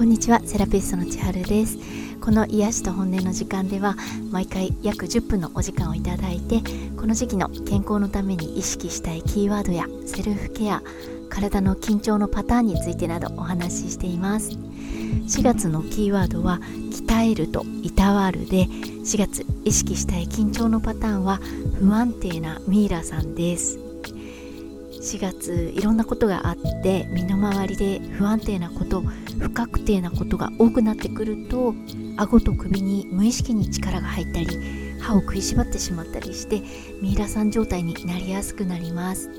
こんにちは。セラピストの千春です。この癒しと本音の時間では毎回約10分のお時間をいただいてこの時期の健康のために意識したいキーワードやセルフケア体の緊張のパターンについてなどお話ししています。4月のキーワードは鍛えるといたわるで4月意識したい緊張のパターンは不安定なミイラさんです。4月いろんなことがあって身の回りで不安定なこと不確定なことが多くなってくると顎と首に無意識に力が入ったり歯を食いしばってしまったりしてミイラさん状態になりやすくなります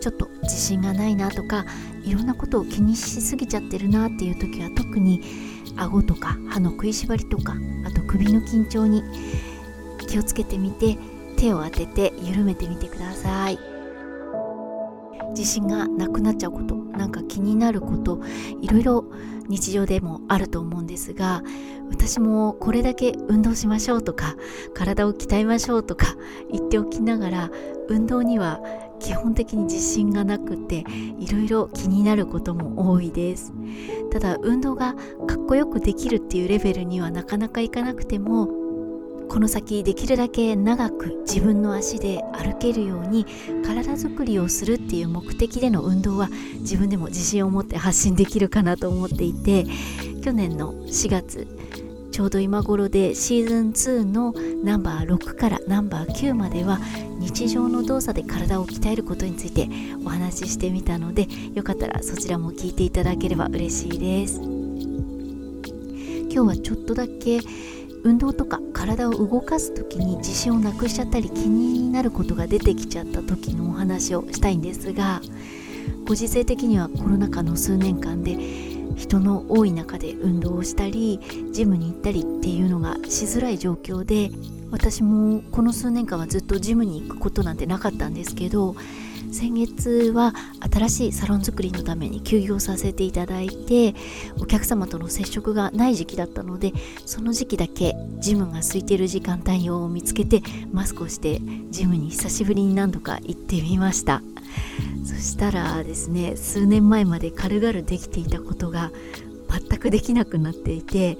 ちょっと自信がないなとかいろんなことを気にしすぎちゃってるなっていう時は特に顎とか歯の食いしばりとかあと首の緊張に気をつけてみて手を当てて緩めてみてください。自信がなくなっちゃうことなんか気になることいろいろ日常でもあると思うんですが私もこれだけ運動しましょうとか体を鍛えましょうとか言っておきながら運動には基本的に自信がなくていろいろ気になることも多いです。ただ運動がかっこよくできるっていうレベルにはなかなかいかなくてもこの先できるだけ長く自分の足で歩けるように体づくりをするっていう目的での運動は自分でも自信を持って発信できるかなと思っていて去年の4月ちょうど今頃でシーズン2のナンバー6からナンバー9までは日常の動作で体を鍛えることについてお話ししてみたのでよかったらそちらも聞いていただければ嬉しいです。今日はちょっとだけ運動とか体を動かす時に自信をなくしちゃったり気になることが出てきちゃった時のお話をしたいんですがご時世的にはコロナ禍の数年間で人の多い中で運動をしたりジムに行ったりっていうのがしづらい状況で私もこの数年間はずっとジムに行くことなんてなかったんですけど先月は新しいサロン作りのために休業させていただいてお客様との接触がない時期だったのでその時期だけジムが空いてる時間帯を見つけてマスクをしてジムに久しぶりに何度か行ってみました。そしたらですね数年前まで軽々できていたことが全くできなくなっていて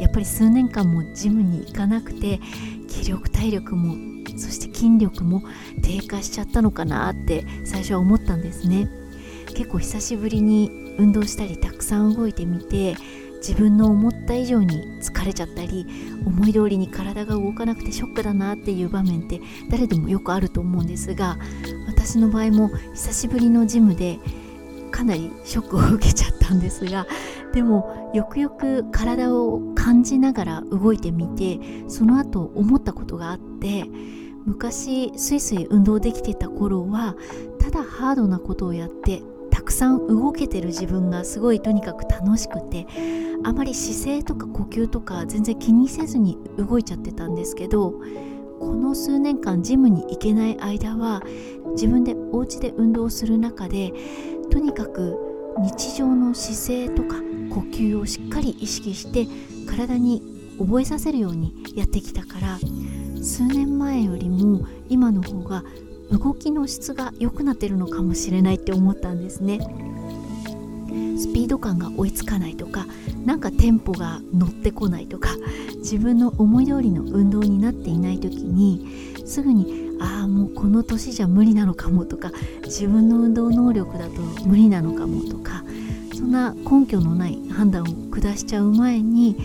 やっぱり数年間もジムに行かなくて気力体力もそして筋力も低下しちゃったのかなって最初は思ったんですね。結構久しぶりに運動したりたくさん動いてみて自分の思った以上に疲れちゃったり思い通りに体が動かなくてショックだなっていう場面って誰でもよくあると思うんですが私の場合も久しぶりのジムでかなりショックを受けちゃったんですがでもよくよく体を感じながら動いてみてその後思ったことがあって昔スイスイ運動できてた頃はただハードなことをやってたくさん動けてる自分がすごいとにかく楽しくてあまり姿勢とか呼吸とか全然気にせずに動いちゃってたんですけどこの数年間ジムに行けない間は自分でお家で運動する中でとにかく日常の姿勢とか呼吸をしっかり意識して体に覚えさせるようにやってきたから数年前よりも今の方が動きの質が良くなってるのかもしれないって思ったんですね。スピード感が追いつかないとかなんかテンポが乗ってこないとか自分の思い通りの運動になっていない時にすぐにああもうこの年じゃ無理なのかもとか自分の運動能力だと無理なのかもとかそんな根拠のない判断を下しちゃう前に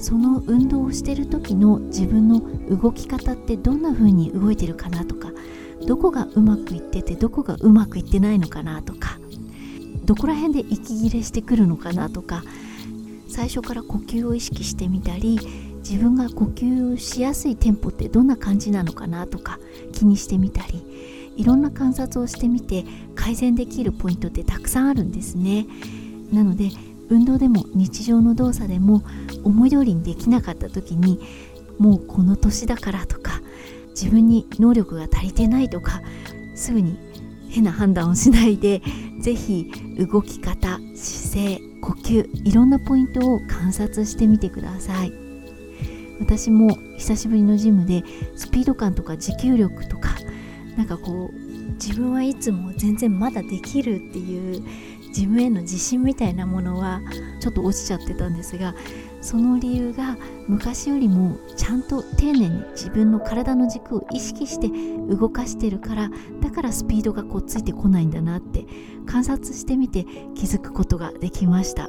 その運動をしてる時の自分の動き方ってどんな風に動いてるかなとかどこがうまくいっててどこがうまくいってないのかなとかどこら辺で息切れしてくるのかなとか最初から呼吸を意識してみたり自分が呼吸しやすいテンポってどんな感じなのかなとか気にしてみたりいろんな観察をしてみて改善できるポイントってたくさんあるんですね。なので運動でも日常の動作でも思い通りにできなかった時にもうこの年だからとか自分に能力が足りてないとかすぐに変な判断をしないで是非動き方姿勢呼吸いろんなポイントを観察してみてください。私も久しぶりのジムでスピード感とか持久力とかなんかこう自分はいつも全然まだできるっていう自分への自信みたいなものはちょっと落ちちゃってたんですがその理由が昔よりもちゃんと丁寧に自分の体の軸を意識して動かしてるからだからスピードがこうついてこないんだなって観察してみて気づくことができました。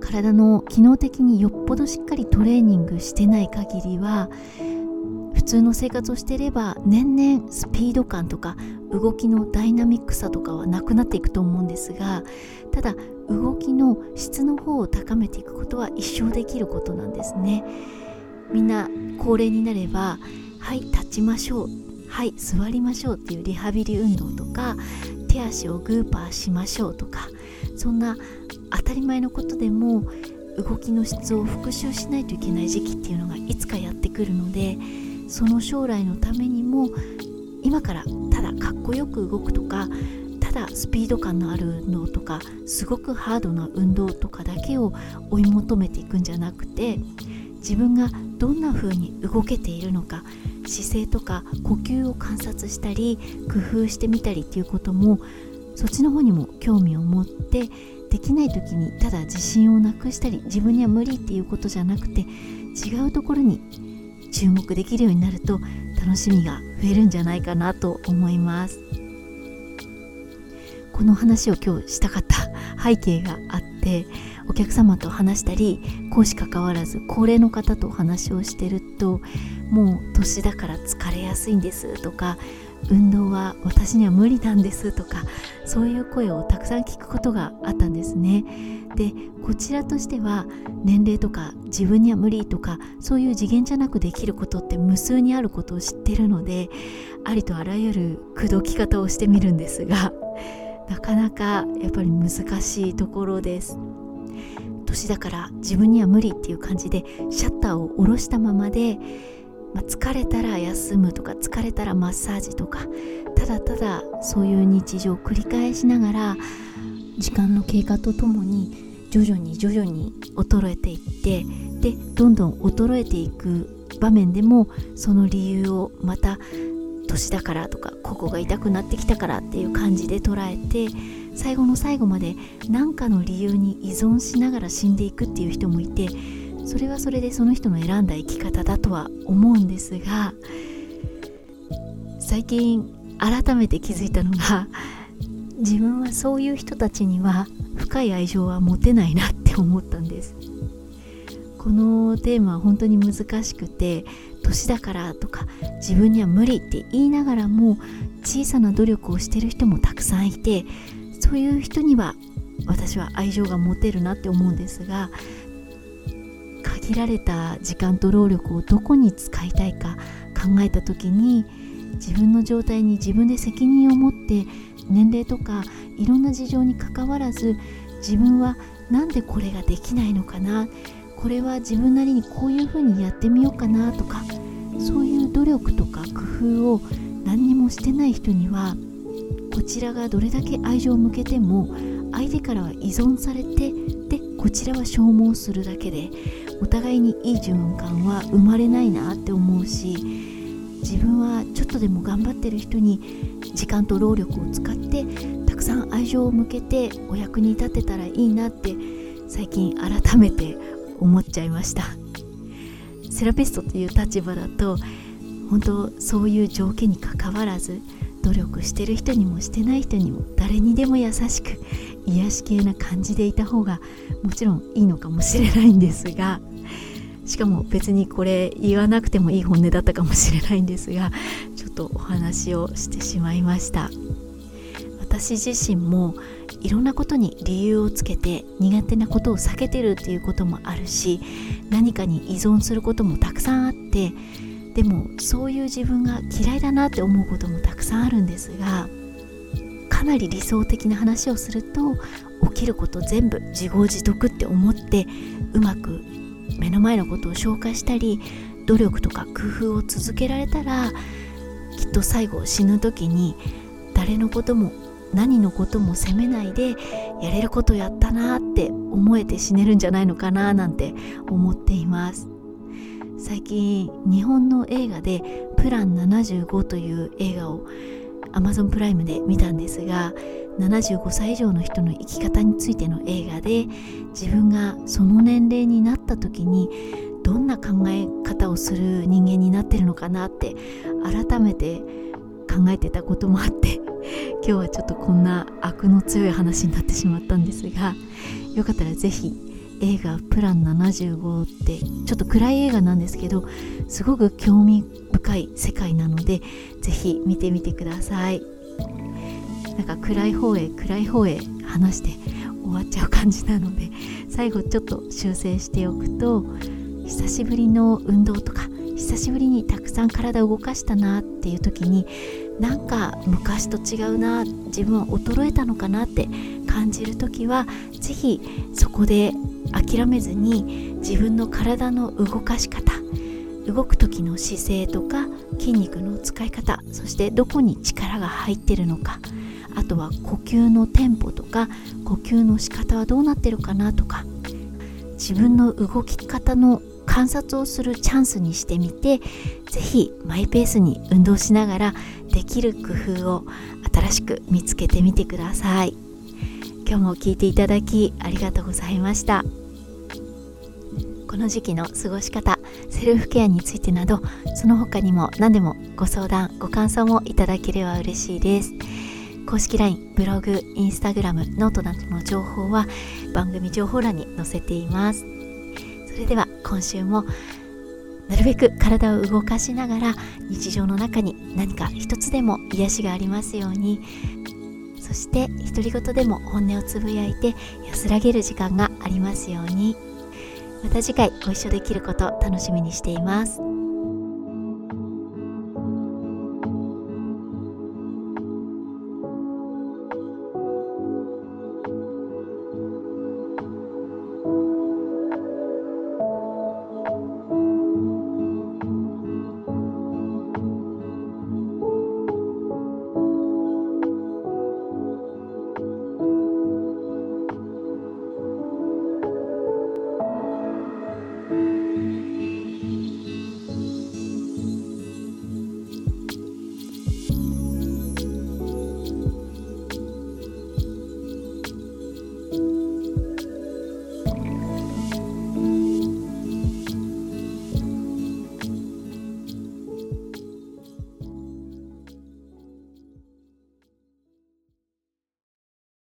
体の機能的によっぽどしっかりトレーニングしてない限りは普通の生活をしていれば年々スピード感とか動きのダイナミックさとかはなくなっていくと思うんですがただ動きの質の方を高めていくことは一生できることなんですね。みんな高齢になればはい立ちましょう。はい座りましょうっていうリハビリ運動とか手足をグーパーしましょうとかそんな当たり前のことでも動きの質を復習しないといけない時期っていうのがいつかやってくるのでその将来のためにも今からただかっこよく動くとかただスピード感のある運動とかすごくハードな運動とかだけを追い求めていくんじゃなくて自分がどんな風に動けているのか姿勢とか呼吸を観察したり工夫してみたりっていうこともそっちの方にも興味を持ってできない時にただ自信をなくしたり自分には無理っていうことじゃなくて違うところに注目できるようになると楽しみが増えるんじゃないかなと思います。この話を今日したかった 背景があってお客様と話したり講師関わらず高齢の方とお話をしてるともう年だから疲れやすいんですとか運動は私には無理なんですとかそういう声をたくさん聞くことがあったんですね。でこちらとしては年齢とか自分には無理とかそういう次元じゃなくできることって無数にあることを知ってるのでありとあらゆる口説き方をしてみるんですがなかなかやっぱり難しいところです。年だから自分には無理っていう感じでシャッターを下ろしたままでまあ、疲れたら休むとか疲れたらマッサージとかただただそういう日常を繰り返しながら時間の経過とともに徐々に徐々に衰えていってでどんどん衰えていく場面でもその理由をまた年だからとかここが痛くなってきたからっていう感じで捉えて最後の最後まで何かの理由に依存しながら死んでいくっていう人もいてそれはそれでその人の選んだ生き方だとは思うんですが最近改めて気づいたのが自分はそういう人たちには深い愛情は持てないなって思ったんです。このテーマは本当に難しくて年だからとか自分には無理って言いながらも小さな努力をしてる人もたくさんいてそういう人には私は愛情が持てるなって思うんですが限られた時間と労力をどこに使いたいか考えた時に自分の状態に自分で責任を持って年齢とかいろんな事情にかかわらず自分は何でこれができないのかなこれは自分なりにこういうふうにやってみようかなとかそういう努力とか工夫を何にもしてない人にはこちらがどれだけ愛情を向けても相手からは依存されてでこちらは消耗するだけでお互いにいい循環は生まれないなって思うし自分はちょっとでも頑張ってる人に時間と労力を使ってたくさん愛情を向けてお役に立てたらいいなって最近改めて思っちゃいました。セラピストという立場だと本当そういう条件にかかわらず努力してる人にもしてない人にも誰にでも優しく癒し系な感じでいた方がもちろんいいのかもしれないんですがしかも別にこれ言わなくてもいい本音だったかもしれないんですがちょっとお話をしてしまいました。私自身もいろんなことに理由をつけて苦手なことを避けてるっていうこともあるし何かに依存することもたくさんあってでもそういう自分が嫌いだなって思うこともたくさんあるんですがかなり理想的な話をすると起きること全部自業自得って思ってうまく目の前のことを消化したり努力とか工夫を続けられたらきっと最後死ぬ時に誰のことも何のことも責めないでやれることやったなって思えて死ねるんじゃないのかななんて思っています。最近日本の映画で「プラン75」という映画を Amazon プライムで見たんですが75歳以上の人の生き方についての映画で自分がその年齢になった時にどんな考え方をする人間になってるのかなって改めて考えてたこともあって 今日はちょっとこんな悪の強い話になってしまったんですがよかったら是非映画「プラン75」ってちょっと暗い映画なんですけどすごく興味深い世界なので是非見てみてください。なんか暗い方へ暗い方へ話して終わっちゃう感じなので最後ちょっと修正しておくと久しぶりの運動とか久しぶりにたくさん体を動かしたなっていう時になんか昔と違うな自分は衰えたのかなって感じる時は是非そこで諦めずに自分の体の動かし方動く時の姿勢とか筋肉の使い方そしてどこに力が入ってるのかあとは呼吸のテンポとか呼吸の仕方はどうなってるかなとか自分の動き方の観察をするチャンスにしてみて是非マイペースに運動しながらできる工夫を新しく見つけてみてください。今日も聞いていただきありがとうございました。この時期の過ごし方セルフケアについてなどその他にも何でもご相談ご感想もいただければ嬉しいです。公式 LINE ブログインスタグラムノートなどの情報は番組情報欄に載せています。それでは今週もなるべく体を動かしながら日常の中に何か一つでも癒しがありますように。そして独り言でも本音をつぶやいて安らげる時間がありますように。また次回ご一緒できること楽しみにしています。